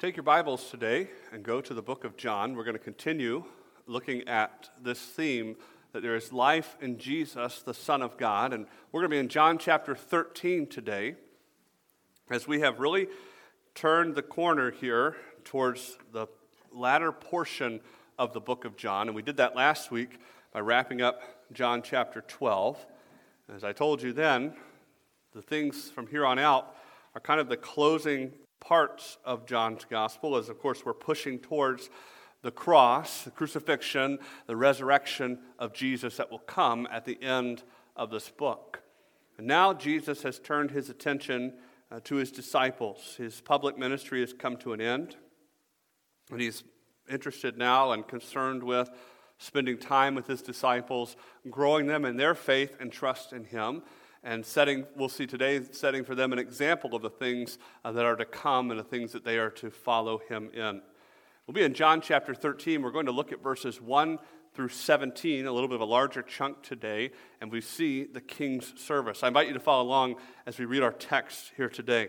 Take your Bibles today and go to the book of John. We're going to continue looking at this theme that there is life in Jesus, the Son of God. And we're going to be in John chapter 13 today as we have really turned the corner here towards the latter portion of the book of John. And we did that last week by wrapping up John chapter 12. As I told you then, the things from here on out are kind of the closing parts of John's gospel, as of course we're pushing towards the cross, the crucifixion, the resurrection of Jesus that will come at the end of this book. And now Jesus has turned his attention uh, to his disciples. His public ministry has come to an end, and he's interested now and concerned with spending time with his disciples, growing them in their faith and trust in him and setting, we'll see today, setting for them an example of the things uh, that are to come and the things that they are to follow him in. We'll be in John chapter 13. We're going to look at verses 1 through 17, a little bit of a larger chunk today, and we see the king's service. I invite you to follow along as we read our text here today.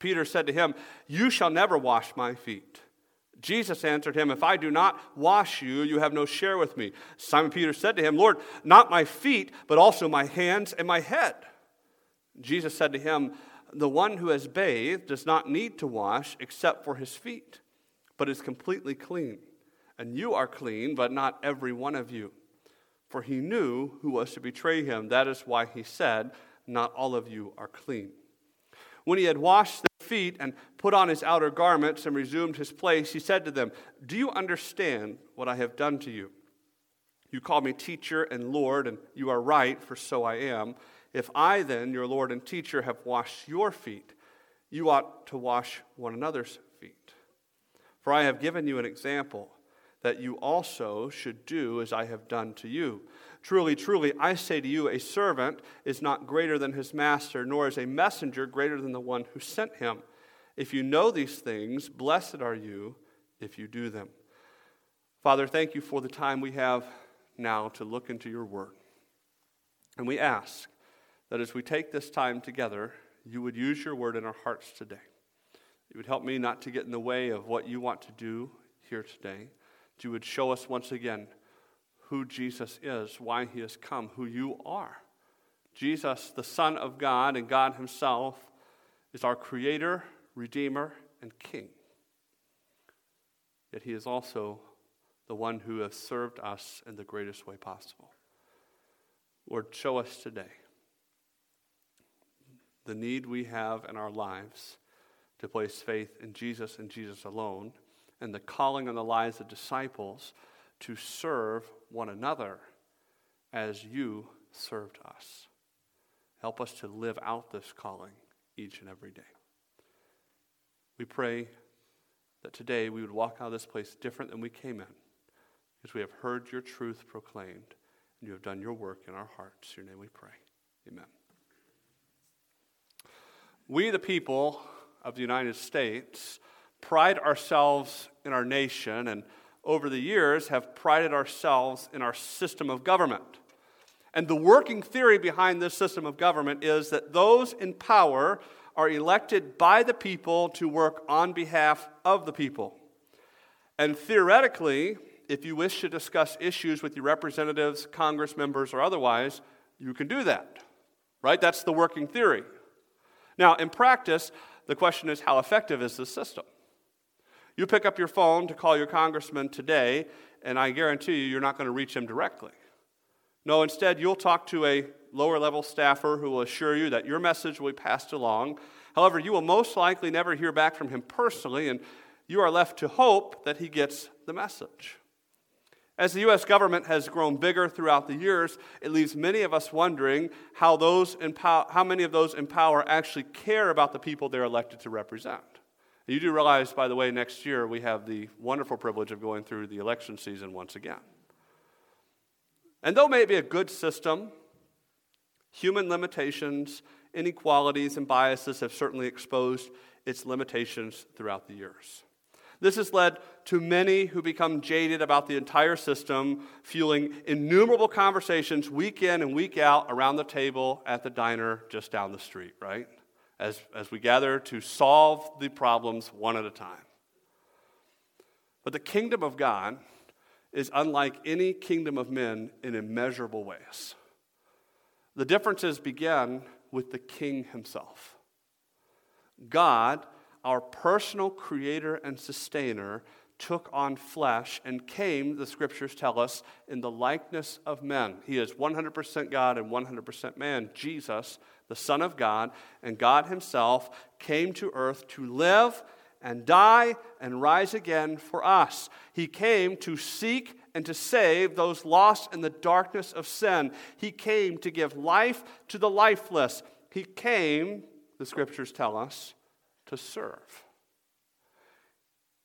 Peter said to him, You shall never wash my feet. Jesus answered him, If I do not wash you, you have no share with me. Simon Peter said to him, Lord, not my feet, but also my hands and my head. Jesus said to him, The one who has bathed does not need to wash except for his feet, but is completely clean. And you are clean, but not every one of you. For he knew who was to betray him. That is why he said, Not all of you are clean. When he had washed feet and put on his outer garments and resumed his place, he said to them, Do you understand what I have done to you? You call me teacher and Lord, and you are right, for so I am. If I, then, your Lord and teacher, have washed your feet, you ought to wash one another's feet. For I have given you an example that you also should do as I have done to you. Truly, truly, I say to you, a servant is not greater than his master, nor is a messenger greater than the one who sent him. If you know these things, blessed are you if you do them. Father, thank you for the time we have now to look into your word. And we ask that as we take this time together, you would use your word in our hearts today. You would help me not to get in the way of what you want to do here today. That you would show us once again who Jesus is, why he has come, who you are. Jesus, the Son of God and God Himself, is our Creator, Redeemer, and King. Yet He is also the one who has served us in the greatest way possible. Lord, show us today the need we have in our lives to place faith in Jesus and Jesus alone, and the calling on the lives of disciples to serve one another as you served us. Help us to live out this calling each and every day. We pray that today we would walk out of this place different than we came in, because we have heard your truth proclaimed, and you have done your work in our hearts. In your name we pray. Amen. We, the people of the United States, pride ourselves in our nation and over the years have prided ourselves in our system of government. And the working theory behind this system of government is that those in power are elected by the people to work on behalf of the people. And theoretically, if you wish to discuss issues with your representatives, Congress members, or otherwise, you can do that. Right? That's the working theory. Now, in practice, the question is how effective is this system? You pick up your phone to call your congressman today, and I guarantee you, you're not going to reach him directly. No, instead, you'll talk to a lower level staffer who will assure you that your message will be passed along. However, you will most likely never hear back from him personally, and you are left to hope that he gets the message. As the U.S. government has grown bigger throughout the years, it leaves many of us wondering how, those how many of those in power actually care about the people they're elected to represent. You do realize, by the way, next year we have the wonderful privilege of going through the election season once again. And though it may be a good system, human limitations, inequalities, and biases have certainly exposed its limitations throughout the years. This has led to many who become jaded about the entire system, fueling innumerable conversations week in and week out around the table at the diner just down the street, right? As, as we gather to solve the problems one at a time. But the kingdom of God is unlike any kingdom of men in immeasurable ways. The differences begin with the king himself. God, our personal creator and sustainer, took on flesh and came, the scriptures tell us, in the likeness of men. He is 100% God and 100% man. Jesus, the Son of God, and God Himself came to earth to live and die and rise again for us. He came to seek and to save those lost in the darkness of sin. He came to give life to the lifeless. He came, the scriptures tell us, to serve.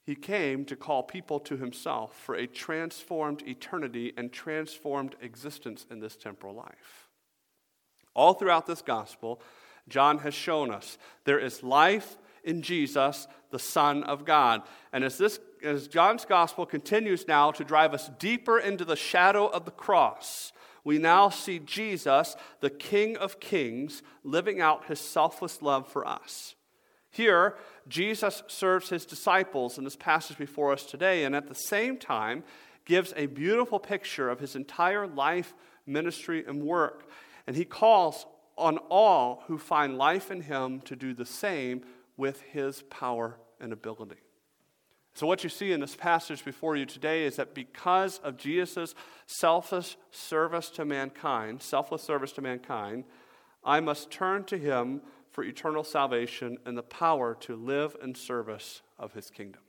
He came to call people to himself for a transformed eternity and transformed existence in this temporal life. All throughout this gospel, John has shown us there is life in Jesus, the Son of God. And as, this, as John's gospel continues now to drive us deeper into the shadow of the cross, we now see Jesus, the King of Kings, living out his selfless love for us. Here, Jesus serves his disciples in this passage before us today, and at the same time, gives a beautiful picture of his entire life, ministry, and work. And he calls on all who find life in him to do the same with his power and ability. So, what you see in this passage before you today is that because of Jesus' selfless service to mankind, selfless service to mankind, I must turn to him for eternal salvation and the power to live in service of his kingdom.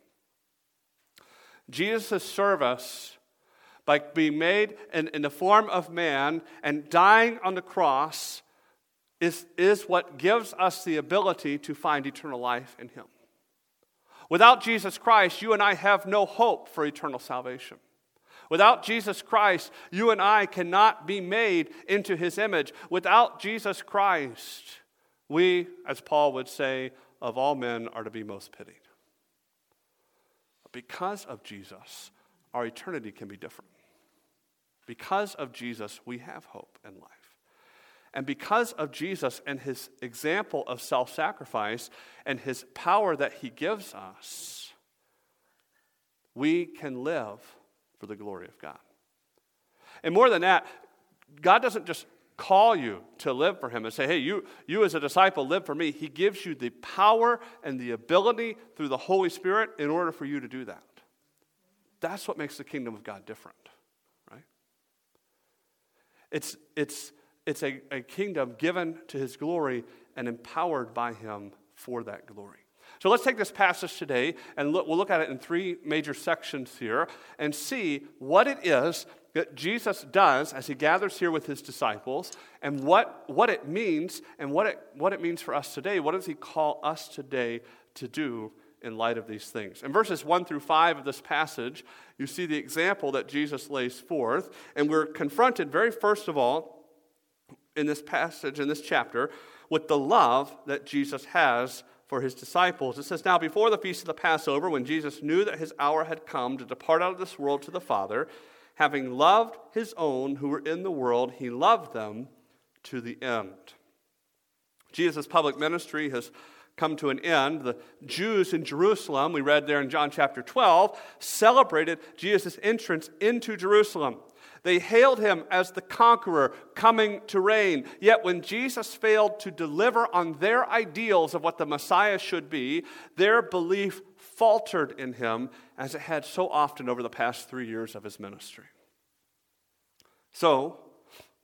Jesus' service, by being made in, in the form of man and dying on the cross, is, is what gives us the ability to find eternal life in Him. Without Jesus Christ, you and I have no hope for eternal salvation. Without Jesus Christ, you and I cannot be made into His image. Without Jesus Christ, we, as Paul would say, of all men are to be most pitied. Because of Jesus, our eternity can be different. Because of Jesus, we have hope in life. And because of Jesus and his example of self sacrifice and his power that he gives us, we can live for the glory of God. And more than that, God doesn't just call you to live for him and say, hey, you, you as a disciple, live for me. He gives you the power and the ability through the Holy Spirit in order for you to do that. That's what makes the kingdom of God different? It's, it's it's a, a kingdom given to his glory and empowered by him for that glory. So let's take this passage today and look, we'll look at it in three major sections here and see what it is that Jesus does as he gathers here with his disciples and what, what it means and what it, what it means for us today. What does he call us today to do in light of these things? In verses 1 through 5 of this passage, you see the example that Jesus lays forth, and we're confronted very first of all in this passage, in this chapter, with the love that Jesus has for his disciples. It says, Now, before the feast of the Passover, when Jesus knew that his hour had come to depart out of this world to the Father, having loved his own who were in the world, he loved them to the end. Jesus' public ministry has come to an end. The Jews in Jerusalem, we read there in John chapter 12, celebrated Jesus' entrance into Jerusalem. They hailed him as the conqueror coming to reign. Yet when Jesus failed to deliver on their ideals of what the Messiah should be, their belief faltered in him as it had so often over the past three years of his ministry. So,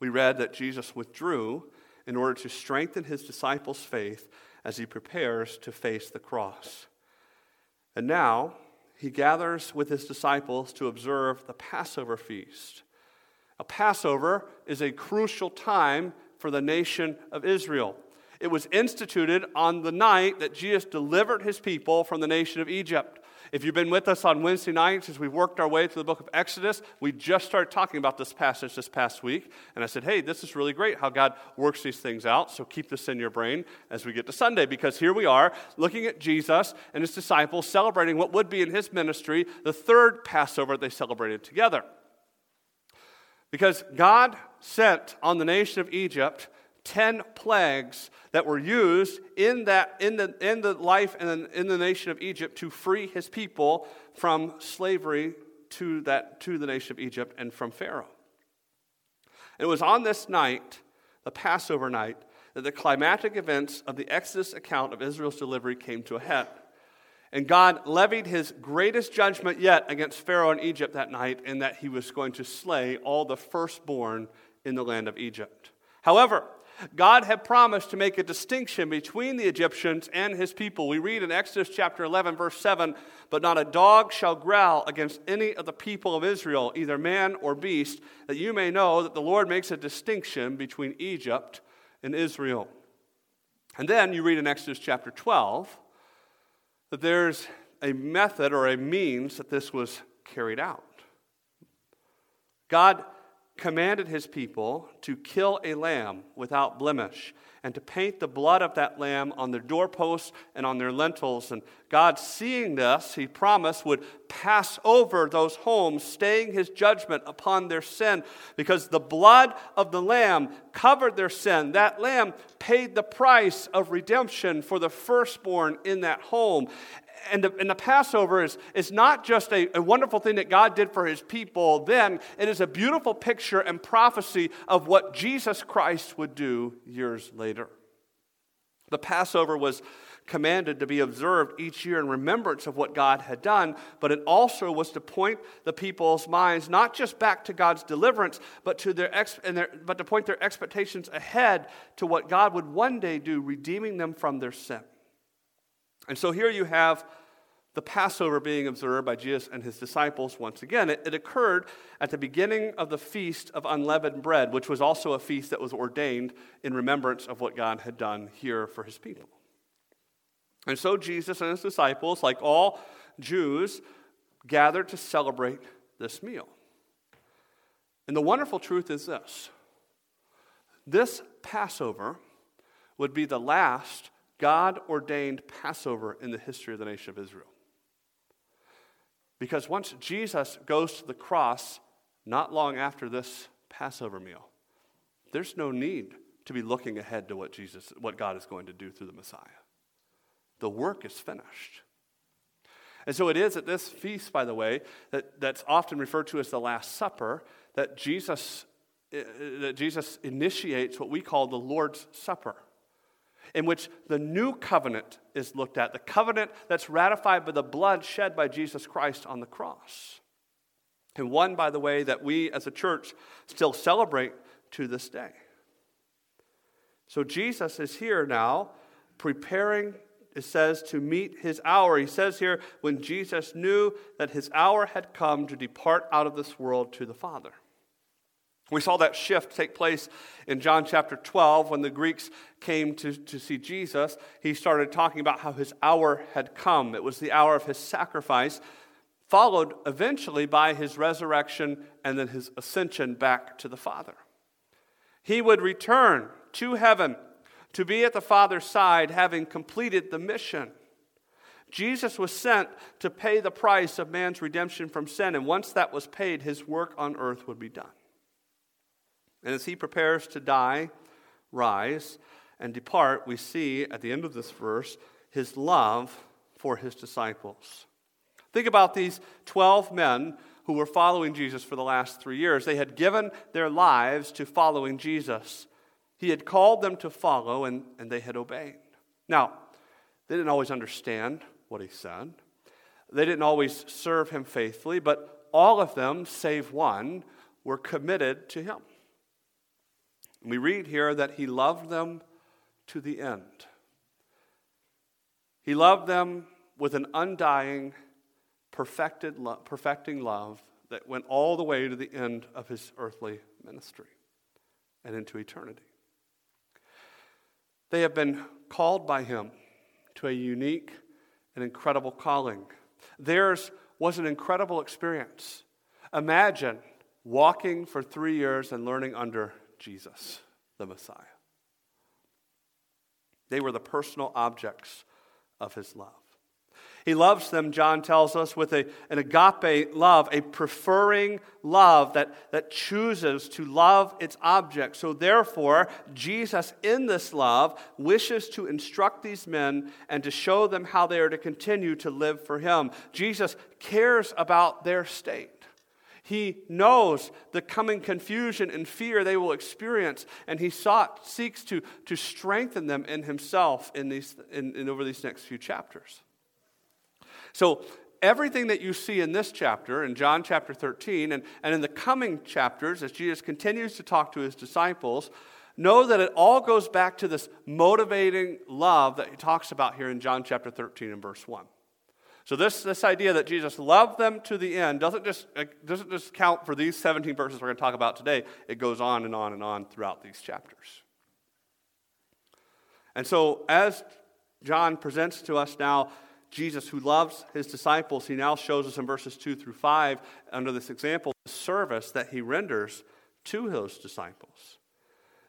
we read that Jesus withdrew in order to strengthen his disciples' faith as he prepares to face the cross. And now, he gathers with his disciples to observe the Passover feast. A Passover is a crucial time for the nation of Israel. It was instituted on the night that Jesus delivered his people from the nation of Egypt. If you've been with us on Wednesday nights as we've worked our way through the book of Exodus, we just started talking about this passage this past week. And I said, hey, this is really great how God works these things out. So keep this in your brain as we get to Sunday, because here we are looking at Jesus and his disciples celebrating what would be in his ministry the third Passover they celebrated together. Because God sent on the nation of Egypt 10 plagues that were used in, that, in, the, in the life and in the nation of Egypt to free his people from slavery to, that, to the nation of Egypt and from Pharaoh. It was on this night, the Passover night, that the climatic events of the Exodus account of Israel's delivery came to a head. And God levied his greatest judgment yet against Pharaoh in Egypt that night, in that he was going to slay all the firstborn in the land of Egypt. However, God had promised to make a distinction between the Egyptians and his people. We read in Exodus chapter 11, verse 7 But not a dog shall growl against any of the people of Israel, either man or beast, that you may know that the Lord makes a distinction between Egypt and Israel. And then you read in Exodus chapter 12 that there's a method or a means that this was carried out. God commanded his people to kill a lamb without blemish and to paint the blood of that lamb on their doorposts and on their lintels. And God, seeing this, he promised would pass over those homes, staying his judgment upon their sin, because the blood of the lamb covered their sin. That lamb paid the price of redemption for the firstborn in that home and the, and the Passover is, is not just a, a wonderful thing that God did for his people then, it is a beautiful picture and prophecy of what Jesus Christ would do years later. The Passover was commanded to be observed each year in remembrance of what God had done, but it also was to point the people's minds not just back to God's deliverance, but to their, ex- their, but to point their expectations ahead to what God would one day do, redeeming them from their sin. And so here you have the Passover being observed by Jesus and his disciples once again. It, it, occurred at the beginning of the Feast of Unleavened Bread, which was also a feast that was ordained in remembrance of what God had done here for his people. And so Jesus and his disciples, like all Jews, gathered to celebrate this meal. And the wonderful truth is this this Passover would be the last God ordained Passover in the history of the nation of Israel. Because once Jesus goes to the cross, not long after this Passover meal, there's no need to be looking ahead to what Jesus, what God is going to do through the Messiah. The work is finished. And so it is at this feast, by the way, that, that's often referred to as the Last Supper, that Jesus, eh, that Jesus initiates what we call the Lord's Supper in which the new covenant is looked at, the covenant that's ratified by the blood shed by Jesus Christ on the cross. And one, by the way, that we as a church still celebrate to this day. So Jesus is here now, preparing, it says, to meet his hour. He says here, when Jesus knew that his hour had come to depart out of this world to the Father. We saw that shift take place in John chapter 12 when the Greeks came to, to see Jesus. He started talking about how his hour had come. It was the hour of his sacrifice, followed eventually by his resurrection and then his ascension back to the Father. He would return to heaven to be at the Father's side, having completed the mission. Jesus was sent to pay the price of man's redemption from sin, and once that was paid, his work on earth would be done. And as he prepares to die, rise, and depart, we see at the end of this verse his love for his disciples. Think about these 12 men who were following Jesus for the last three years. They had given their lives to following Jesus. He had called them to follow, and, and they had obeyed. Now, they didn't always understand what he said. They didn't always serve him faithfully, but all of them, save one, were committed to him. We read here that he loved them to the end. He loved them with an undying, perfected lo- perfecting love that went all the way to the end of his earthly ministry and into eternity. They have been called by him to a unique and incredible calling. Theirs was an incredible experience. Imagine walking for three years and learning under Jesus, the Messiah. They were the personal objects of his love. He loves them, John tells us, with a, an agape love, a preferring love that, that chooses to love its object. So, therefore, Jesus, in this love, wishes to instruct these men and to show them how they are to continue to live for Him. Jesus cares about their state. He knows the coming confusion and fear they will experience, and he sought, seeks to, to strengthen them in himself in these, in, in over these next few chapters. So, everything that you see in this chapter, in John chapter 13, and, and in the coming chapters, as Jesus continues to talk to his disciples, know that it all goes back to this motivating love that he talks about here in John chapter 13 and verse 1. So this, this idea that Jesus loved them to the end doesn't just, uh, doesn't just count for these 17 verses we're going to talk about today. It goes on and on and on throughout these chapters. And so as John presents to us now Jesus, who loves his disciples, he now shows us in verses 2 through 5, under this example, the service that he renders to his disciples.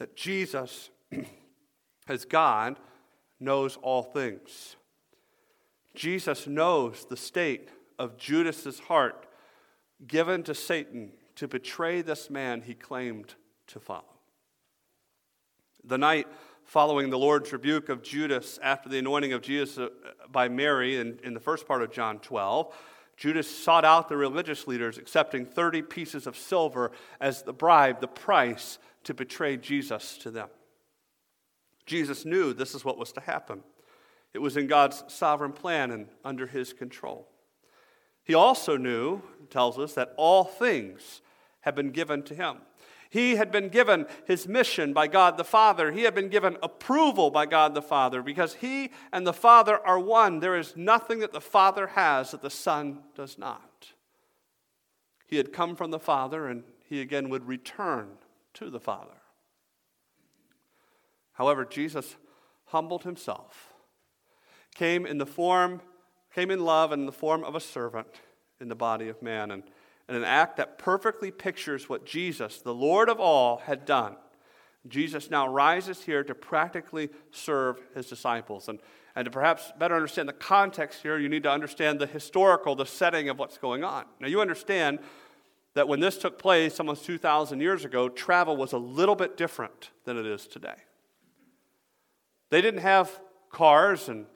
that Jesus, as God, knows all things. Jesus knows the state of Judas's heart given to Satan to betray this man he claimed to follow. The night following the Lord's rebuke of Judas after the anointing of Jesus uh, by Mary in, in the first part of John 12, Judas sought out the religious leaders, accepting 30 pieces of silver as the bribe, the price to betray Jesus to them. Jesus knew this is what was to happen. It was in God's sovereign plan and under his control. He also knew, tells us, that all things have been given to him. He had been given his mission by God the Father. He had been given approval by God the Father because he and the Father are one. There is nothing that the Father has that the Son does not. He had come from the Father and he again would return to the Father. However, Jesus humbled himself, came in the form, came in love and in the form of a servant in the body of man. And in an act that perfectly pictures what Jesus, the Lord of all, had done. Jesus now rises here to practically serve his disciples. And, and to perhaps better understand the context here, you need to understand the historical, the setting of what's going on. Now, you understand that when this took place almost 2,000 years ago, travel was a little bit different than it is today. They didn't have cars and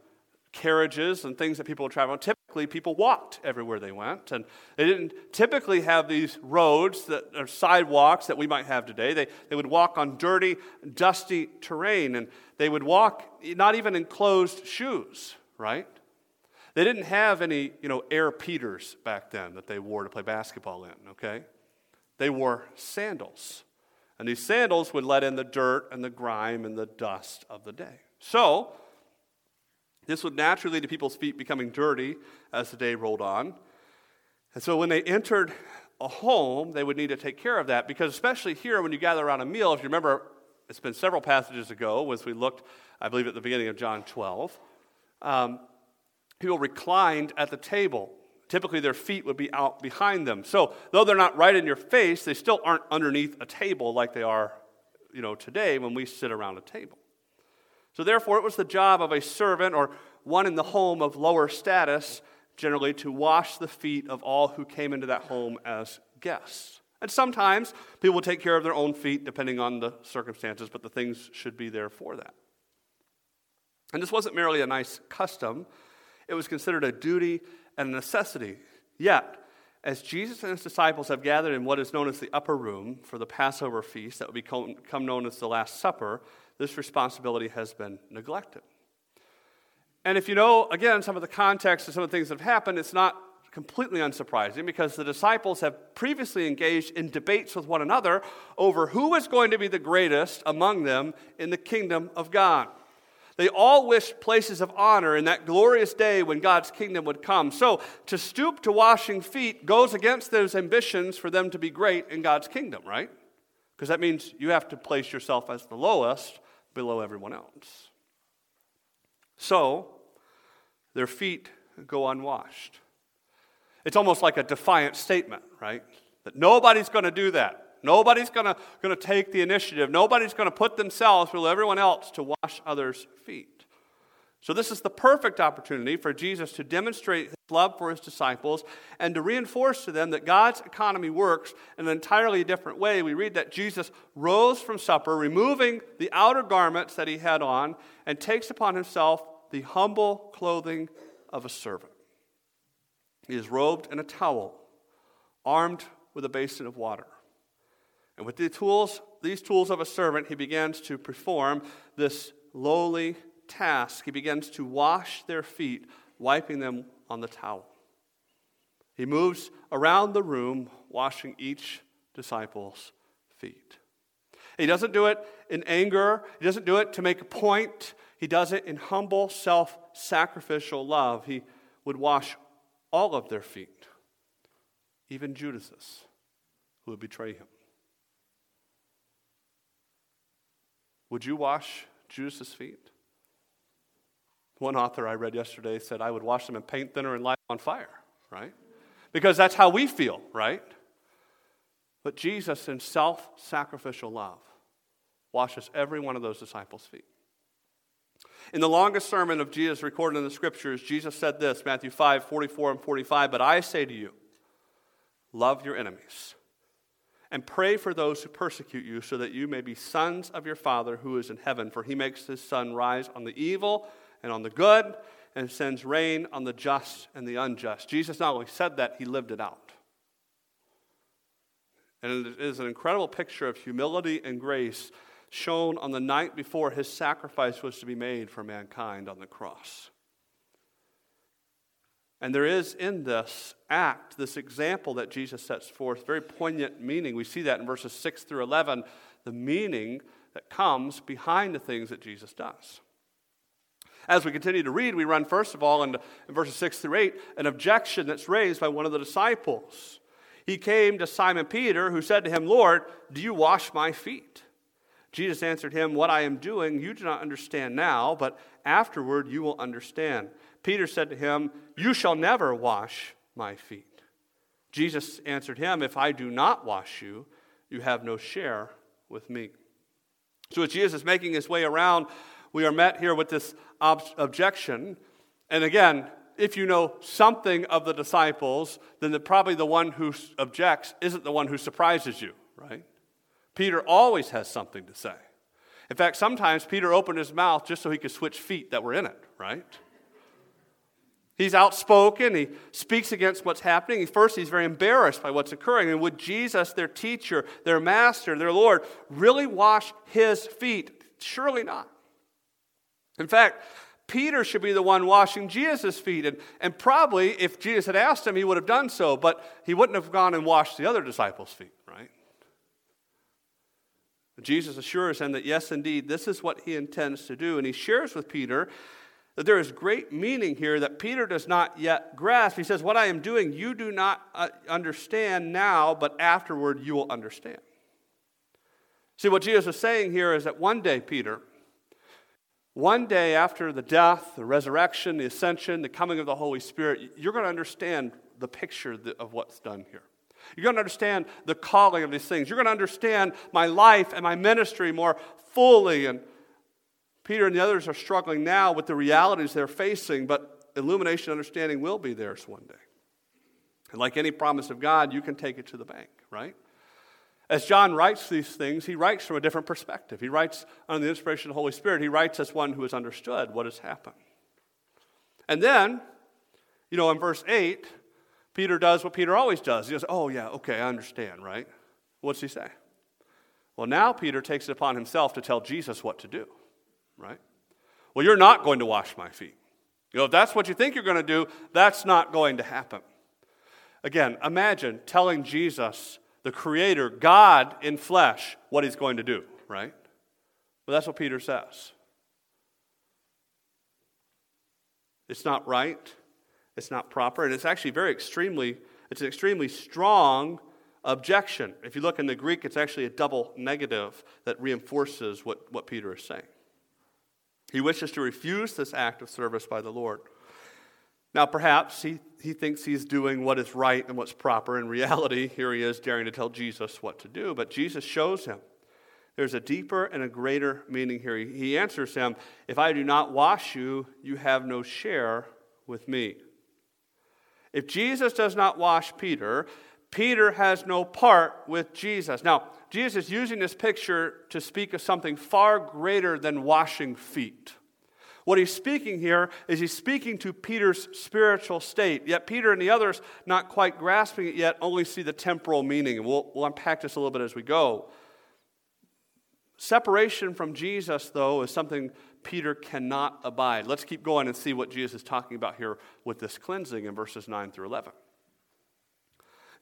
carriages and things that people would travel on. Typically, people walked everywhere they went, and they didn't typically have these roads that are sidewalks that we might have today. They, they would walk on dirty, dusty terrain, and they would walk not even in closed shoes, right? They didn't have any, you know, Air Peters back then that they wore to play basketball in, okay? They wore sandals. And these sandals would let in the dirt and the grime and the dust of the day. So, this would naturally lead to people's feet becoming dirty as the day rolled on. And so when they entered a home, they would need to take care of that because, especially here, when you gather around a meal, if you remember, it's been several passages ago as we looked, I believe, at the beginning of John 12. Um, people reclined at the table. Typically, their feet would be out behind them. So, though they're not right in your face, they still aren't underneath a table like they are, you know, today when we sit around a table. So, therefore, it was the job of a servant or one in the home of lower status generally to wash the feet of all who came into that home as guests. And sometimes people will take care of their own feet depending on the circumstances, but the things should be there for that. And this wasn't merely a nice custom, it was considered a duty and a necessity. Yet, as Jesus and his disciples have gathered in what is known as the upper room for the Passover feast that would become known as the Last Supper, this responsibility has been neglected. And if you know, again, some of the context of some of the things that have happened, it's not completely unsurprising because the disciples have previously engaged in debates with one another over who is going to be the greatest among them in the kingdom of God. They all wished places of honor in that glorious day when God's kingdom would come. So, to stoop to washing feet goes against those ambitions for them to be great in God's kingdom, right? Because that means you have to place yourself as the lowest below everyone else. So, their feet go unwashed. It's almost like a defiant statement, right? That nobody's going to do that. Nobody's going to take the initiative. Nobody's going to put themselves below everyone else to wash others' feet. So, this is the perfect opportunity for Jesus to demonstrate his love for his disciples and to reinforce to them that God's economy works in an entirely different way. We read that Jesus rose from supper, removing the outer garments that he had on, and takes upon himself the humble clothing of a servant. He is robed in a towel, armed with a basin of water. And with the tools, these tools of a servant, he begins to perform this lowly task. He begins to wash their feet, wiping them on the towel. He moves around the room, washing each disciple's feet. He doesn't do it in anger, he doesn't do it to make a point. He does it in humble, self sacrificial love. He would wash all of their feet, even Judas's, who would betray him. Would you wash Judas's feet? One author I read yesterday said, I would wash them in paint thinner and light on fire, right? Because that's how we feel, right? But Jesus, in self sacrificial love, washes every one of those disciples' feet. In the longest sermon of Jesus recorded in the scriptures, Jesus said this Matthew 5 44 and 45, But I say to you, love your enemies and pray for those who persecute you, so that you may be sons of your Father who is in heaven. For he makes his sun rise on the evil and on the good, and sends rain on the just and the unjust. Jesus not only said that, he lived it out. And it is an incredible picture of humility and grace shown on the night before his sacrifice was to be made for mankind on the cross. And there is in this act, this example that Jesus sets forth, very poignant meaning. We see that in verses 6 through 11, the meaning that comes behind the things that Jesus does. As we continue to read, we run first of all into in verses 6 through 8 an objection that's raised by one of the disciples. He came to Simon Peter, who said to him, Lord, do you wash my feet? Jesus answered him, What I am doing you do not understand now, but afterward you will understand. Peter said to him, You shall never wash my feet. Jesus answered him, If I do not wash you, you have no share with me. So, as Jesus is making his way around, we are met here with this ob- objection. And again, if you know something of the disciples, then the, probably the one who objects isn't the one who surprises you, right? Peter always has something to say. In fact, sometimes Peter opened his mouth just so he could switch feet that were in it, right? He's outspoken. He speaks against what's happening. First, he's very embarrassed by what's occurring. And would Jesus, their teacher, their master, their Lord, really wash his feet? Surely not. In fact, Peter should be the one washing Jesus' feet. And, and probably, if Jesus had asked him, he would have done so, but he wouldn't have gone and washed the other disciples' feet, right? Jesus assures him that, yes, indeed, this is what he intends to do. And he shares with Peter that there is great meaning here that Peter does not yet grasp. He says, What I am doing, you do not uh, understand now, but afterward you will understand. See, what Jesus is saying here is that one day, Peter, one day after the death, the resurrection, the ascension, the coming of the Holy Spirit, you're going to understand the picture of what's done here. You're going to understand the calling of these things. You're going to understand my life and my ministry more fully. And Peter and the others are struggling now with the realities they're facing, but illumination understanding will be theirs one day. And like any promise of God, you can take it to the bank, right? As John writes these things, he writes from a different perspective. He writes under the inspiration of the Holy Spirit. He writes as one who has understood what has happened. And then, you know, in verse 8, Peter does what Peter always does. He goes, Oh, yeah, okay, I understand, right? What's he say? Well, now Peter takes it upon himself to tell Jesus what to do, right? Well, you're not going to wash my feet. You know, if that's what you think you're going to do, that's not going to happen. Again, imagine telling Jesus, the Creator, God in flesh, what he's going to do, right? Well, that's what Peter says. It's not right, it's not proper, and it's actually very extremely, it's an extremely strong objection. If you look in the Greek, it's actually a double negative that reinforces what, what Peter is saying. He wishes to refuse this act of service by the Lord. Now, perhaps he, he thinks he's doing what is right and what's proper. In reality, here he is daring to tell Jesus what to do, but Jesus shows him there's a deeper and a greater meaning here. He answers him, If I do not wash you, you have no share with me. If Jesus does not wash Peter, Peter has no part with Jesus. Now, Jesus is using this picture to speak of something far greater than washing feet. What he's speaking here is he's speaking to Peter's spiritual state. Yet Peter and the others, not quite grasping it yet, only see the temporal meaning. And we'll, we'll unpack this a little bit as we go. Separation from Jesus, though, is something Peter cannot abide. Let's keep going and see what Jesus is talking about here with this cleansing in verses 9 through 11.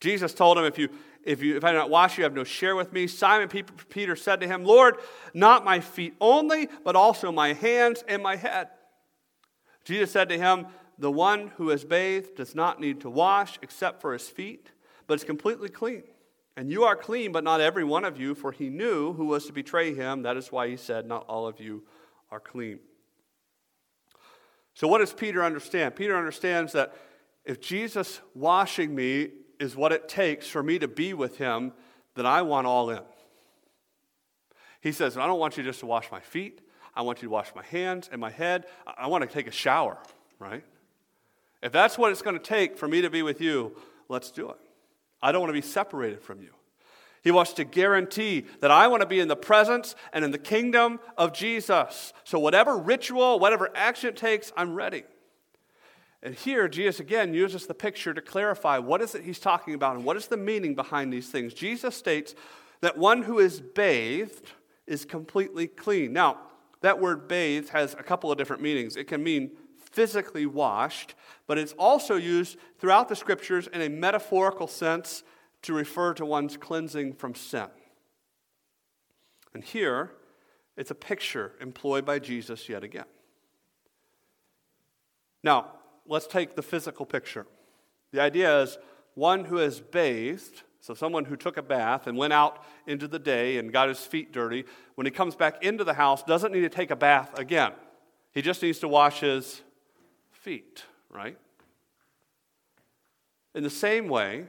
Jesus told him, If, you, if, you, if I do not wash you, have no share with me. Simon Peter said to him, Lord, not my feet only, but also my hands and my head. Jesus said to him, The one who is bathed does not need to wash except for his feet, but is completely clean. And you are clean, but not every one of you, for he knew who was to betray him. That is why he said, Not all of you are clean. So, what does Peter understand? Peter understands that if Jesus washing me is what it takes for me to be with him, then I want all in. He says, I don't want you just to wash my feet. I want you to wash my hands and my head. I want to take a shower, right? If that's what it's going to take for me to be with you, let's do it. I don't want to be separated from you. He wants to guarantee that I want to be in the presence and in the kingdom of Jesus. So, whatever ritual, whatever action it takes, I'm ready. And here, Jesus again uses the picture to clarify what is it he's talking about and what is the meaning behind these things. Jesus states that one who is bathed is completely clean. Now, that word bathed has a couple of different meanings. It can mean physically washed, but it's also used throughout the scriptures in a metaphorical sense to refer to one's cleansing from sin. And here, it's a picture employed by Jesus yet again. Now, let's take the physical picture. The idea is one who is bathed, so someone who took a bath and went out into the day and got his feet dirty, when he comes back into the house, doesn't need to take a bath again. He just needs to wash his feet, right? In the same way,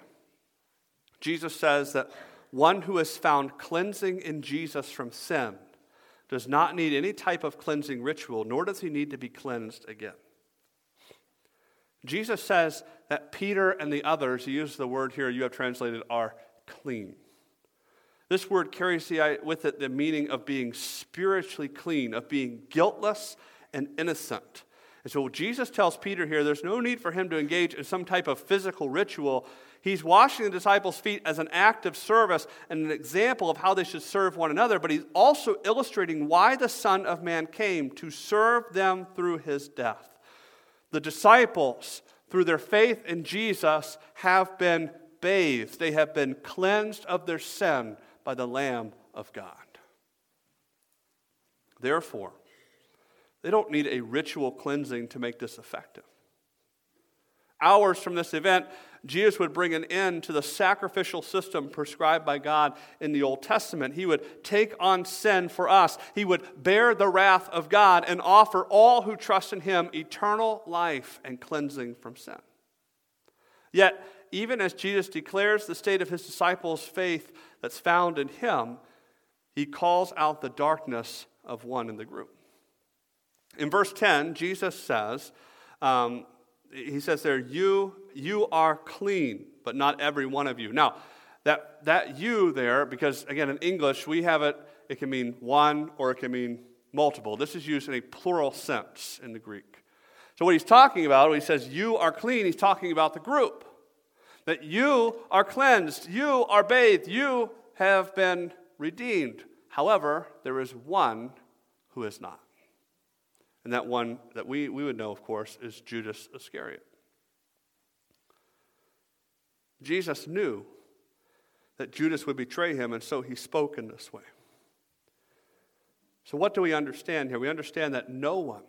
Jesus says that one who has found cleansing in Jesus from sin does not need any type of cleansing ritual, nor does he need to be cleansed again. Jesus says that Peter and the others, he uses the word here you have translated, are clean. This word carries with it the meaning of being spiritually clean, of being guiltless and innocent. And so Jesus tells Peter here there's no need for him to engage in some type of physical ritual. He's washing the disciples' feet as an act of service and an example of how they should serve one another, but he's also illustrating why the Son of Man came to serve them through his death. The disciples, through their faith in Jesus, have been bathed, they have been cleansed of their sin by the Lamb of God. Therefore, they don't need a ritual cleansing to make this effective. Hours from this event, Jesus would bring an end to the sacrificial system prescribed by God in the Old Testament. He would take on sin for us. He would bear the wrath of God and offer all who trust in Him eternal life and cleansing from sin. Yet, even as Jesus declares the state of His disciples' faith that's found in Him, He calls out the darkness of one in the group. In verse 10, Jesus says, um, he says there, you, you are clean, but not every one of you. Now, that, that you there, because again, in English, we have it, it can mean one or it can mean multiple. This is used in a plural sense in the Greek. So, what he's talking about, when he says you are clean, he's talking about the group. That you are cleansed, you are bathed, you have been redeemed. However, there is one who is not. And that one that we, we would know, of course, is Judas Iscariot. Jesus knew that Judas would betray him, and so he spoke in this way. So, what do we understand here? We understand that no one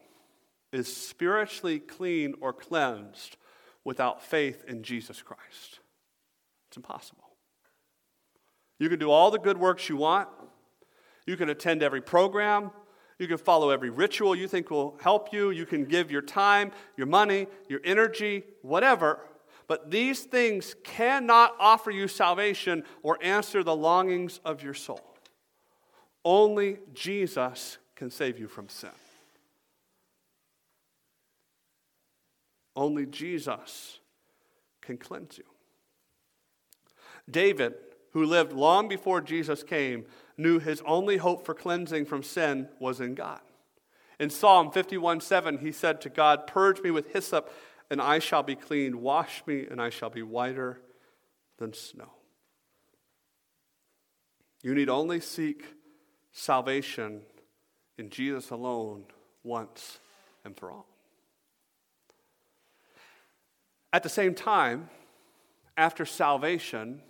is spiritually clean or cleansed without faith in Jesus Christ. It's impossible. You can do all the good works you want, you can attend every program, you can follow every ritual you think will help you. You can give your time, your money, your energy, whatever. But these things cannot offer you salvation or answer the longings of your soul. Only Jesus can save you from sin. Only Jesus can cleanse you. David, who lived long before Jesus came, knew his only hope for cleansing from sin was in God. In Psalm 51 7, he said to God, Purge me with hyssop, and I shall be clean. Wash me, and I shall be whiter than snow. You need only seek salvation in Jesus alone once and for all. At the same time, after salvation,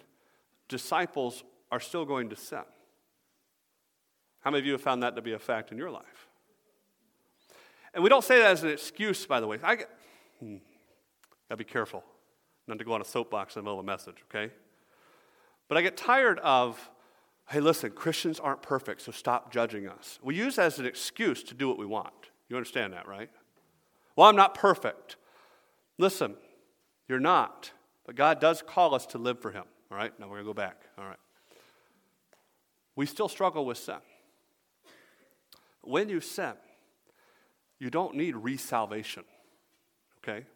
disciples are still going to sin. How many of you have found that to be a fact in your life? And we don't say that as an excuse, by the way. I get, hmm, gotta be careful not to go on a soapbox in the middle of a message, okay? But I get tired of, hey, listen, Christians aren't perfect, so stop judging us. We use that as an excuse to do what we want. You understand that, right? Well, I'm not perfect. Listen, you're not. But God does call us to live for Him. All right, now we're to go back. All right. We still struggle with sin. When you sin, you don't need resalvation. Okay?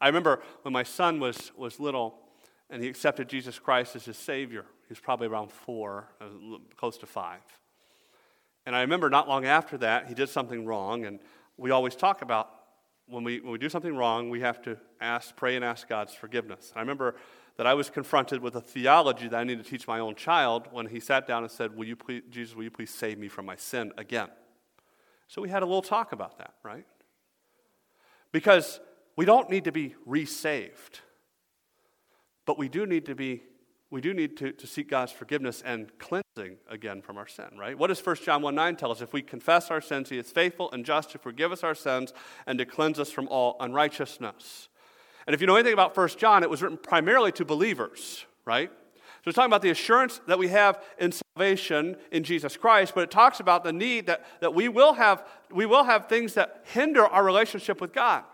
I remember when my son was, was little and he accepted Jesus Christ as his Savior. He was probably around four, close to five. And I remember not long after that, he did something wrong. And we always talk about when we, when we do something wrong, we have to ask, pray and ask God's forgiveness. I remember that I was confronted with a theology that I needed to teach my own child when he sat down and said, will you please, Jesus, will you please save me from my sin again? So we had a little talk about that, right? Because we don't need to be resaved, but we do need to be we do need to, to seek God's forgiveness and cleansing again from our sin, right? What does 1 John 1 9 tell us? If we confess our sins, He is faithful and just to forgive us our sins and to cleanse us from all unrighteousness. And if you know anything about 1 John, it was written primarily to believers, right? So it's talking about the assurance that we have in salvation in Jesus Christ, but it talks about the need that, that we, will have, we will have things that hinder our relationship with God.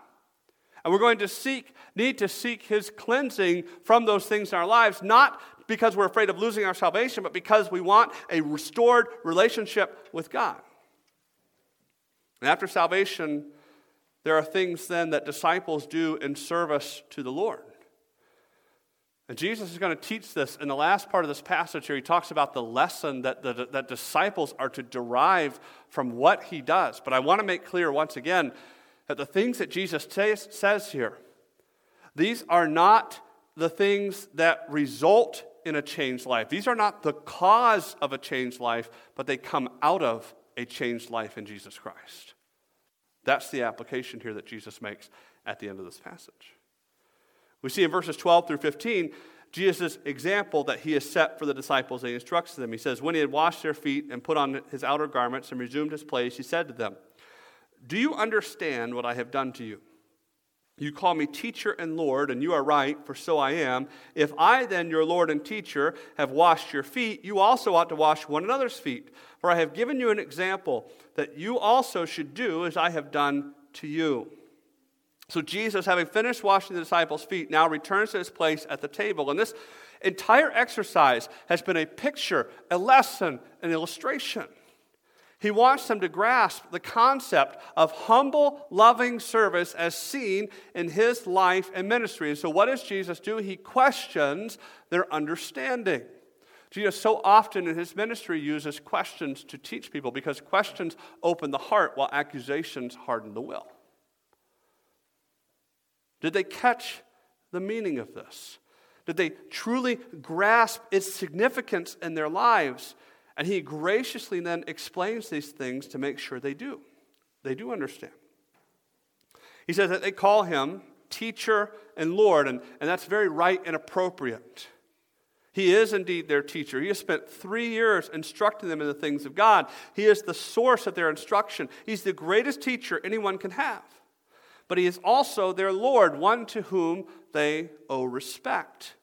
And we're going to seek, need to seek his cleansing from those things in our lives, not because we're afraid of losing our salvation, but because we want a restored relationship with God. And after salvation, there are things then that disciples do in service to the Lord. And Jesus is going to teach this in the last part of this passage here. He talks about the lesson that, that, that disciples are to derive from what he does. But I want to make clear once again that the things that Jesus t- says here, these are not the things that result in a changed life. These are not the cause of a changed life, but they come out of a changed life in Jesus Christ. That's the application here that Jesus makes at the end of this passage. We see in verses 12 through 15 Jesus' example that he has set for the disciples and he instructs them. He says, When he had washed their feet and put on his outer garments and resumed his place, he said to them, do you understand what I have done to you? You call me teacher and Lord, and you are right, for so I am. If I, then, your Lord and teacher, have washed your feet, you also ought to wash one another's feet. For I have given you an example that you also should do as I have done to you. So Jesus, having finished washing the disciples' feet, now returns to his place at the table. And this entire exercise has been a picture, a lesson, an illustration. He wants them to grasp the concept of humble, loving service as seen in his life and ministry. And so, what does Jesus do? He questions their understanding. Jesus so often in his ministry uses questions to teach people because questions open the heart while accusations harden the will. Did they catch the meaning of this? Did they truly grasp its significance in their lives? And he graciously then explains these things to make sure they do. They do understand. He says that they call him teacher and Lord, and, and that's very right and appropriate. He is indeed their teacher. He has spent three years instructing them in the things of God. He is the source of their instruction. He's the greatest teacher anyone can have. But he is also their Lord, one to whom they owe respect.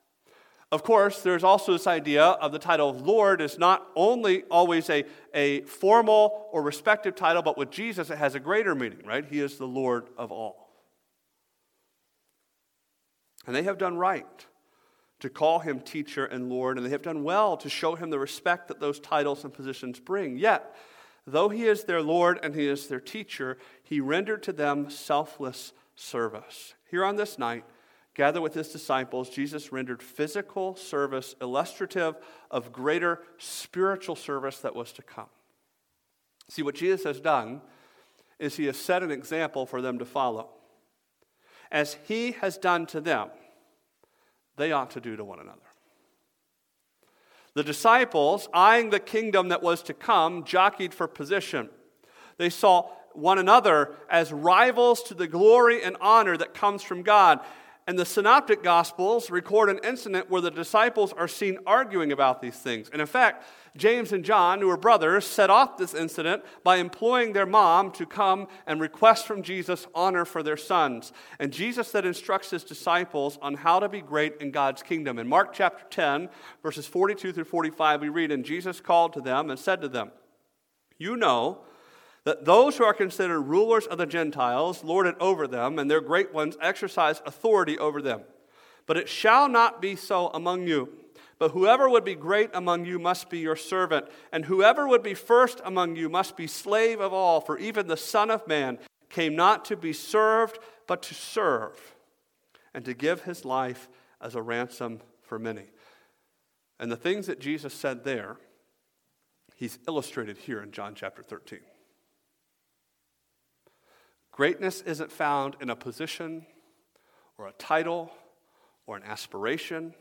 Of course, there's also this idea of the title of Lord is not only always a, a formal or respective title, but with Jesus it has a greater meaning, right? He is the Lord of all. And they have done right to call him teacher and Lord, and they have done well to show him the respect that those titles and positions bring. Yet, though he is their Lord and he is their teacher, he rendered to them selfless service. Here on this night, Gathered with his disciples, Jesus rendered physical service illustrative of greater spiritual service that was to come. See, what Jesus has done is he has set an example for them to follow. As he has done to them, they ought to do to one another. The disciples, eyeing the kingdom that was to come, jockeyed for position. They saw one another as rivals to the glory and honor that comes from God. And the synoptic gospels record an incident where the disciples are seen arguing about these things. And in fact, James and John, who were brothers, set off this incident by employing their mom to come and request from Jesus honor for their sons. And Jesus then instructs his disciples on how to be great in God's kingdom. In Mark chapter 10, verses 42 through 45, we read, And Jesus called to them and said to them, You know that those who are considered rulers of the Gentiles lord it over them, and their great ones exercise authority over them. But it shall not be so among you. But whoever would be great among you must be your servant, and whoever would be first among you must be slave of all, for even the Son of Man came not to be served, but to serve, and to give his life as a ransom for many. And the things that Jesus said there, he's illustrated here in John chapter 13. Greatness isn't found in a position or a title or an aspiration.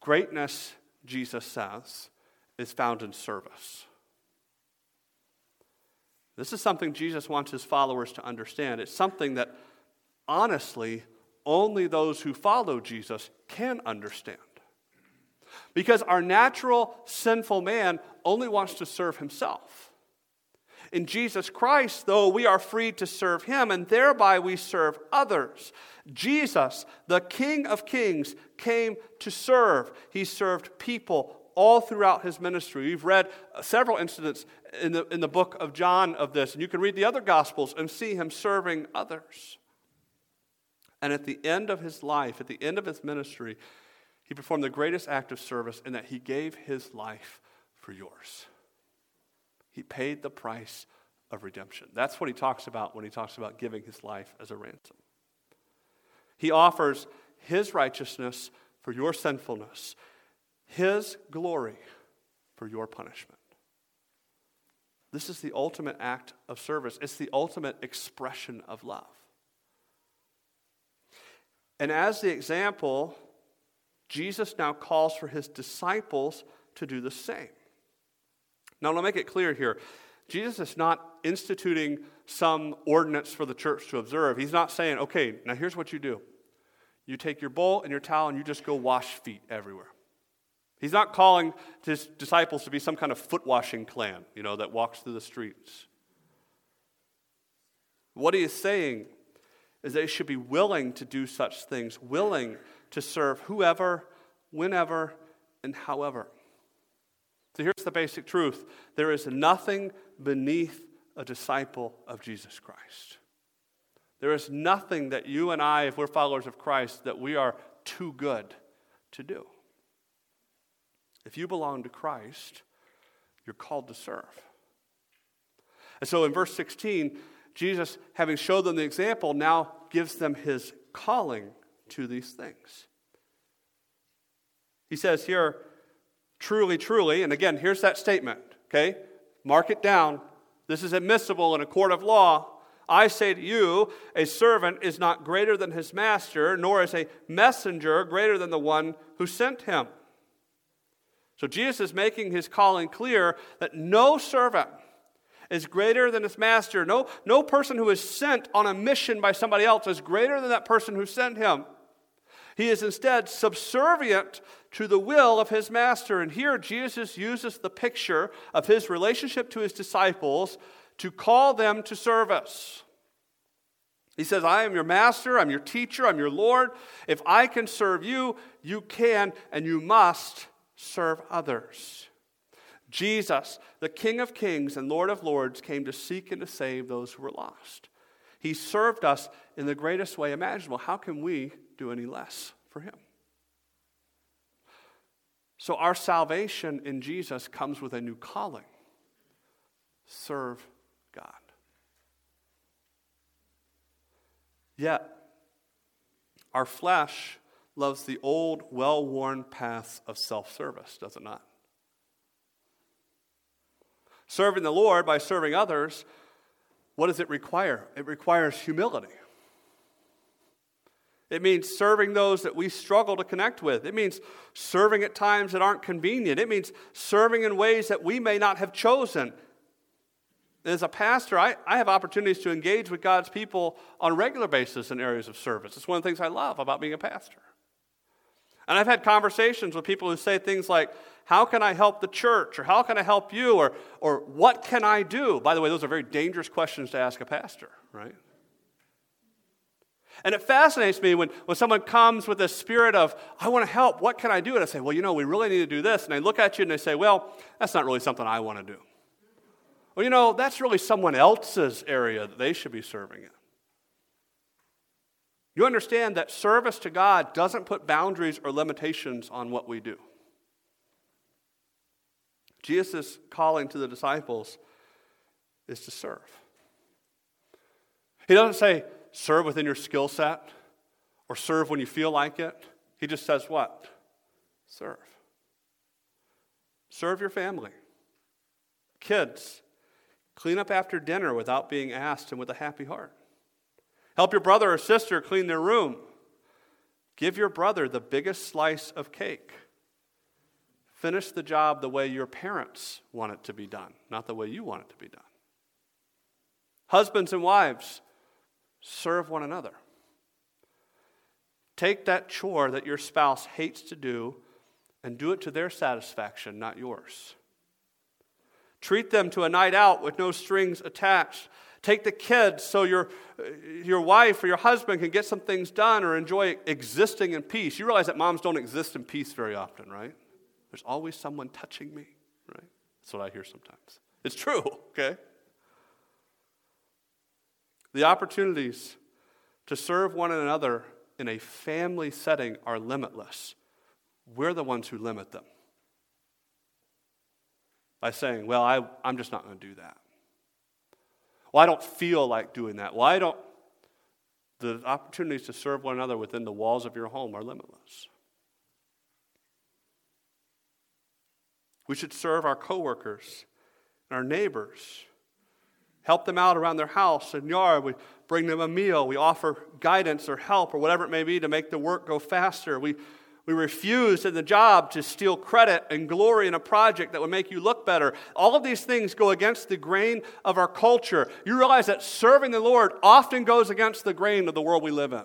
Greatness, Jesus says, is found in service. This is something Jesus wants his followers to understand. It's something that, honestly, only those who follow Jesus can understand. Because our natural sinful man only wants to serve himself. In Jesus Christ, though, we are free to serve Him, and thereby we serve others. Jesus, the King of Kings, came to serve. He served people all throughout his ministry. We've read several incidents in the, in the book of John of this, and you can read the other Gospels and see him serving others. And at the end of his life, at the end of his ministry, he performed the greatest act of service in that he gave his life for yours. He paid the price of redemption. That's what he talks about when he talks about giving his life as a ransom. He offers his righteousness for your sinfulness, his glory for your punishment. This is the ultimate act of service, it's the ultimate expression of love. And as the example, Jesus now calls for his disciples to do the same. Now, to make it clear here, Jesus is not instituting some ordinance for the church to observe. He's not saying, okay, now here's what you do you take your bowl and your towel and you just go wash feet everywhere. He's not calling his disciples to be some kind of foot washing clan, you know, that walks through the streets. What he is saying is they should be willing to do such things, willing to serve whoever, whenever, and however. So here's the basic truth there is nothing beneath a disciple of Jesus Christ. There is nothing that you and I, if we're followers of Christ, that we are too good to do. If you belong to Christ, you're called to serve. And so in verse 16, Jesus, having showed them the example, now gives them his calling to these things. He says here, truly, truly, and again, here's that statement, okay? Mark it down. This is admissible in a court of law. I say to you, a servant is not greater than his master, nor is a messenger greater than the one who sent him. So Jesus is making his calling clear that no servant is greater than his master. No, no person who is sent on a mission by somebody else is greater than that person who sent him. He is instead subservient to the will of his master. And here Jesus uses the picture of his relationship to his disciples to call them to service. He says, I am your master, I'm your teacher, I'm your Lord. If I can serve you, you can and you must serve others. Jesus, the King of kings and Lord of lords, came to seek and to save those who were lost. He served us in the greatest way imaginable. How can we do any less for him? So, our salvation in Jesus comes with a new calling serve God. Yet, our flesh loves the old, well worn paths of self service, does it not? Serving the Lord by serving others, what does it require? It requires humility. It means serving those that we struggle to connect with. It means serving at times that aren't convenient. It means serving in ways that we may not have chosen. As a pastor, I, I have opportunities to engage with God's people on a regular basis in areas of service. It's one of the things I love about being a pastor. And I've had conversations with people who say things like, How can I help the church? Or how can I help you? Or, or what can I do? By the way, those are very dangerous questions to ask a pastor, right? And it fascinates me when, when someone comes with a spirit of, I want to help, what can I do? And I say, Well, you know, we really need to do this. And they look at you and they say, Well, that's not really something I want to do. Well, you know, that's really someone else's area that they should be serving in. You understand that service to God doesn't put boundaries or limitations on what we do. Jesus' calling to the disciples is to serve. He doesn't say, serve within your skill set or serve when you feel like it. He just says, what? Serve. Serve your family. Kids, clean up after dinner without being asked and with a happy heart. Help your brother or sister clean their room. Give your brother the biggest slice of cake. Finish the job the way your parents want it to be done, not the way you want it to be done. Husbands and wives, serve one another. Take that chore that your spouse hates to do and do it to their satisfaction, not yours. Treat them to a night out with no strings attached. Take the kids so your, your wife or your husband can get some things done or enjoy existing in peace. You realize that moms don't exist in peace very often, right? There's always someone touching me, right? That's what I hear sometimes. It's true, okay? The opportunities to serve one another in a family setting are limitless. We're the ones who limit them by saying, Well, I, I'm just not going to do that. Well, I don't feel like doing that. Well, I don't. The opportunities to serve one another within the walls of your home are limitless. We should serve our coworkers and our neighbors. Help them out around their house and yard. We bring them a meal. We offer guidance or help or whatever it may be to make the work go faster. We we refuse in the job to steal credit and glory in a project that would make you look better. All of these things go against the grain of our culture. You realize that serving the Lord often goes against the grain of the world we live in.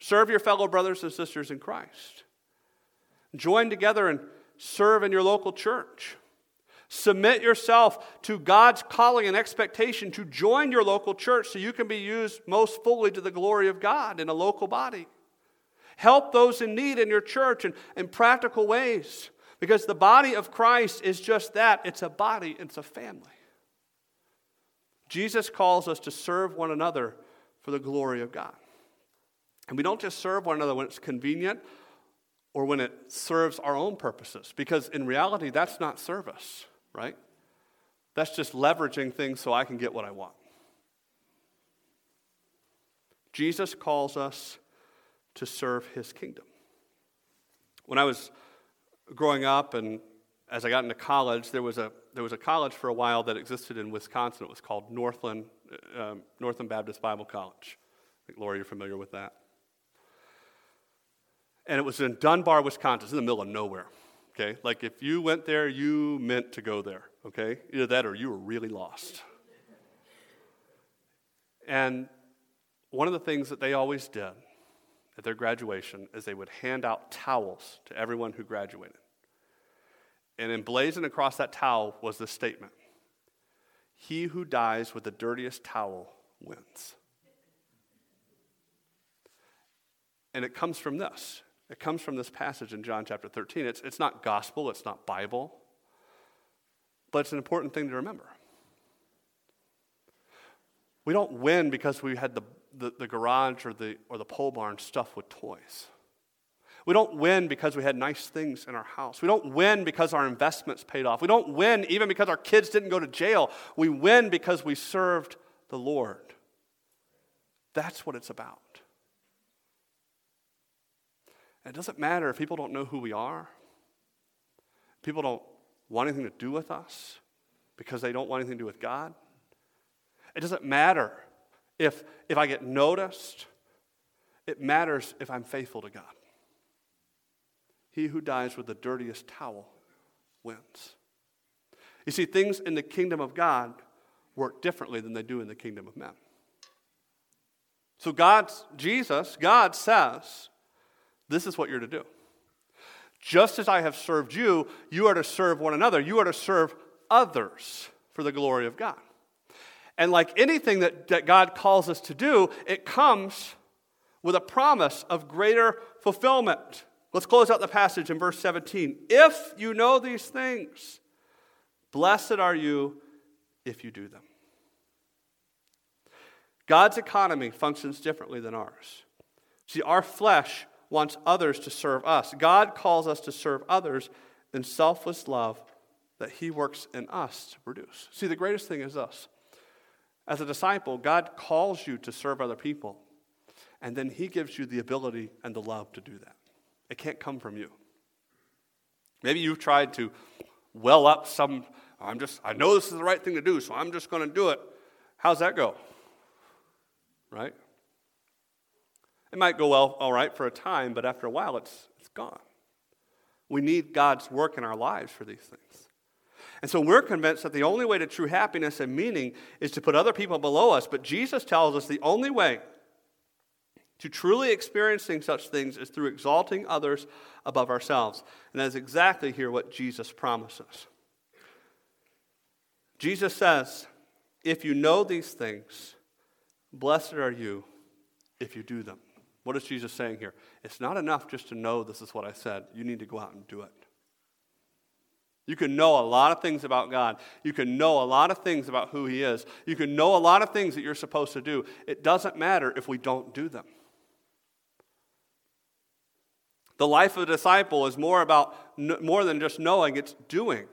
Serve your fellow brothers and sisters in Christ. Join together and serve in your local church. Submit yourself to God's calling and expectation to join your local church so you can be used most fully to the glory of God in a local body. Help those in need in your church in, in practical ways. Because the body of Christ is just that it's a body, it's a family. Jesus calls us to serve one another for the glory of God. And we don't just serve one another when it's convenient or when it serves our own purposes, because in reality, that's not service, right? That's just leveraging things so I can get what I want. Jesus calls us to serve his kingdom. When I was growing up and as I got into college, there was a, there was a college for a while that existed in Wisconsin. It was called Northland, um, Northland Baptist Bible College. I think, Laura, you're familiar with that. And it was in Dunbar, Wisconsin. It's in the middle of nowhere. Okay? Like if you went there, you meant to go there. Okay? Either that or you were really lost. And one of the things that they always did at their graduation is they would hand out towels to everyone who graduated. And emblazoned across that towel was this statement He who dies with the dirtiest towel wins. And it comes from this. It comes from this passage in John chapter 13. It's, it's not gospel, it's not Bible, but it's an important thing to remember. We don't win because we had the, the, the garage or the, or the pole barn stuffed with toys. We don't win because we had nice things in our house. We don't win because our investments paid off. We don't win even because our kids didn't go to jail. We win because we served the Lord. That's what it's about. It doesn't matter if people don't know who we are, people don't want anything to do with us because they don't want anything to do with God. It doesn't matter if, if I get noticed, it matters if I'm faithful to God. He who dies with the dirtiest towel wins. You see, things in the kingdom of God work differently than they do in the kingdom of men. So, God's, Jesus, God says, this is what you're to do. Just as I have served you, you are to serve one another. You are to serve others for the glory of God. And like anything that, that God calls us to do, it comes with a promise of greater fulfillment. Let's close out the passage in verse 17. If you know these things, blessed are you if you do them. God's economy functions differently than ours. See, our flesh wants others to serve us. God calls us to serve others in selfless love that He works in us to produce. See, the greatest thing is us. as a disciple, God calls you to serve other people, and then He gives you the ability and the love to do that. It can't come from you. Maybe you've tried to well up some, I'm just, I know this is the right thing to do, so I'm just going to do it. How's that go? Right? It might go well, all right, for a time, but after a while, it's, it's gone. We need God's work in our lives for these things. And so we're convinced that the only way to true happiness and meaning is to put other people below us. But Jesus tells us the only way to truly experiencing such things is through exalting others above ourselves. And that's exactly here what Jesus promises. Jesus says, If you know these things, blessed are you if you do them. What is Jesus saying here? It's not enough just to know this is what I said. You need to go out and do it. You can know a lot of things about God. You can know a lot of things about who He is. You can know a lot of things that you're supposed to do. It doesn't matter if we don't do them. The life of a disciple is more about more than just knowing, it's doing.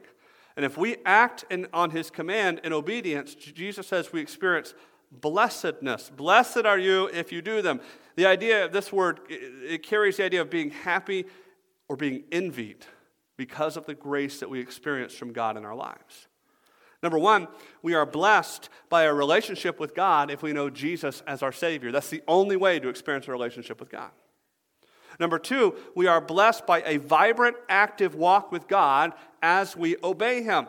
And if we act in, on his command in obedience, Jesus says we experience blessedness. Blessed are you if you do them. The idea of this word, it carries the idea of being happy or being envied because of the grace that we experience from God in our lives. Number one, we are blessed by a relationship with God if we know Jesus as our Savior. That's the only way to experience a relationship with God. Number two, we are blessed by a vibrant, active walk with God as we obey Him.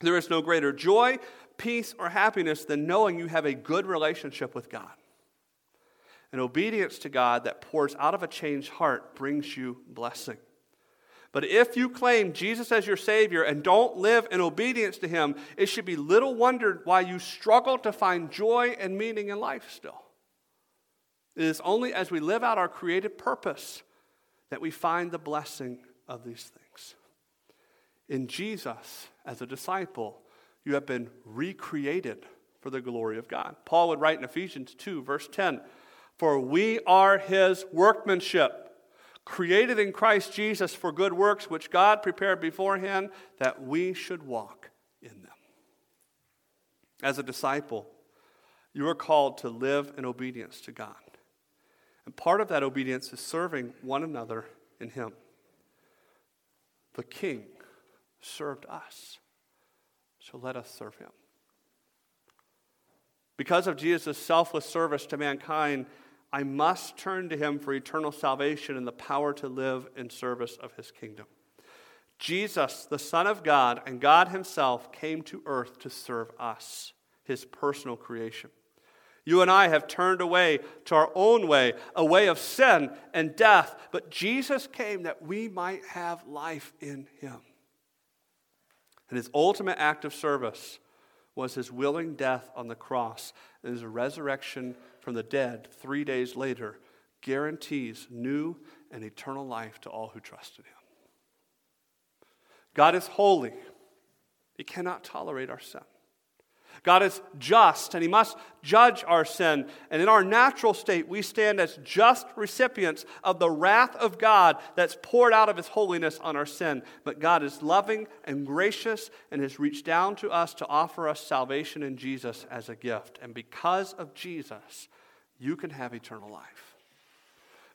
There is no greater joy, peace, or happiness than knowing you have a good relationship with God. And obedience to God that pours out of a changed heart brings you blessing. But if you claim Jesus as your Savior and don't live in obedience to Him, it should be little wonder why you struggle to find joy and meaning in life still. It is only as we live out our created purpose that we find the blessing of these things. In Jesus, as a disciple, you have been recreated for the glory of God. Paul would write in Ephesians 2, verse 10 For we are his workmanship, created in Christ Jesus for good works, which God prepared beforehand that we should walk in them. As a disciple, you are called to live in obedience to God. And part of that obedience is serving one another in Him. The King served us, so let us serve Him. Because of Jesus' selfless service to mankind, I must turn to Him for eternal salvation and the power to live in service of His kingdom. Jesus, the Son of God and God Himself, came to earth to serve us, His personal creation. You and I have turned away to our own way, a way of sin and death, but Jesus came that we might have life in Him. And His ultimate act of service was His willing death on the cross and His resurrection from the dead three days later guarantees new and eternal life to all who trust in Him. God is holy. He cannot tolerate our sin. God is just, and He must judge our sin. And in our natural state, we stand as just recipients of the wrath of God that's poured out of His holiness on our sin. But God is loving and gracious and has reached down to us to offer us salvation in Jesus as a gift. And because of Jesus, you can have eternal life.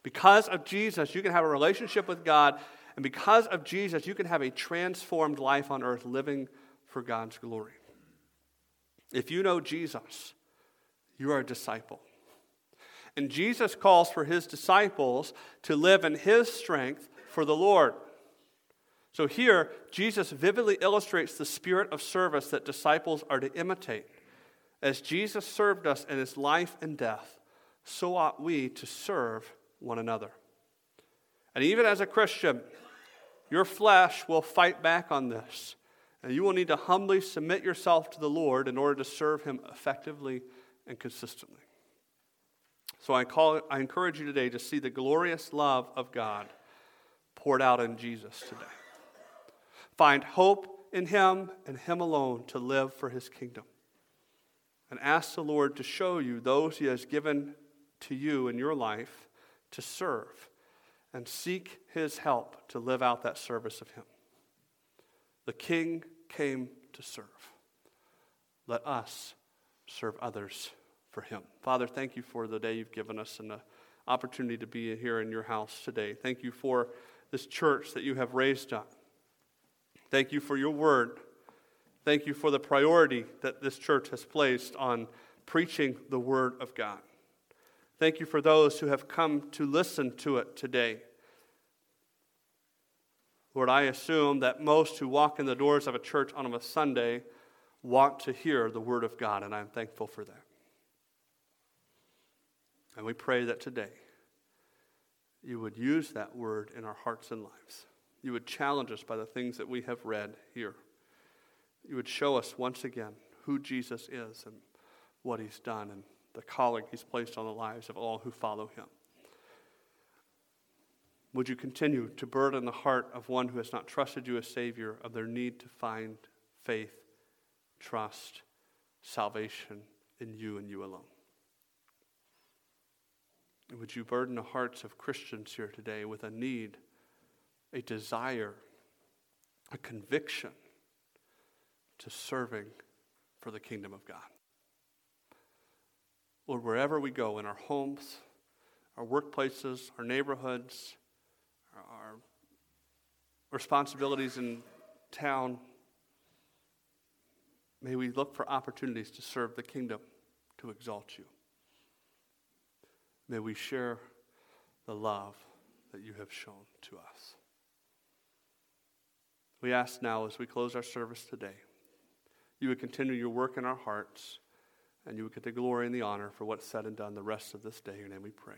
Because of Jesus, you can have a relationship with God and because of Jesus, you can have a transformed life on earth living for God's glory. If you know Jesus, you are a disciple. And Jesus calls for his disciples to live in his strength for the Lord. So here, Jesus vividly illustrates the spirit of service that disciples are to imitate. As Jesus served us in his life and death, so ought we to serve one another. And even as a Christian, your flesh will fight back on this. And you will need to humbly submit yourself to the Lord in order to serve Him effectively and consistently. So I, call, I encourage you today to see the glorious love of God poured out in Jesus today. Find hope in Him and Him alone to live for His kingdom. And ask the Lord to show you those He has given to you in your life to serve and seek his help to live out that service of him. The king came to serve. Let us serve others for him. Father, thank you for the day you've given us and the opportunity to be here in your house today. Thank you for this church that you have raised up. Thank you for your word. Thank you for the priority that this church has placed on preaching the word of God. Thank you for those who have come to listen to it today. Lord, I assume that most who walk in the doors of a church on a Sunday want to hear the Word of God, and I'm thankful for that. And we pray that today you would use that Word in our hearts and lives. You would challenge us by the things that we have read here. You would show us once again who Jesus is and what He's done and the calling He's placed on the lives of all who follow Him. Would you continue to burden the heart of one who has not trusted you as Savior of their need to find faith, trust, salvation in you and you alone? And would you burden the hearts of Christians here today with a need, a desire, a conviction to serving for the kingdom of God? Lord, wherever we go in our homes, our workplaces, our neighborhoods, responsibilities in town, may we look for opportunities to serve the kingdom, to exalt you. May we share the love that you have shown to us. We ask now as we close our service today, you would continue your work in our hearts and you would get the glory and the honor for what's said and done the rest of this day. In your name we pray.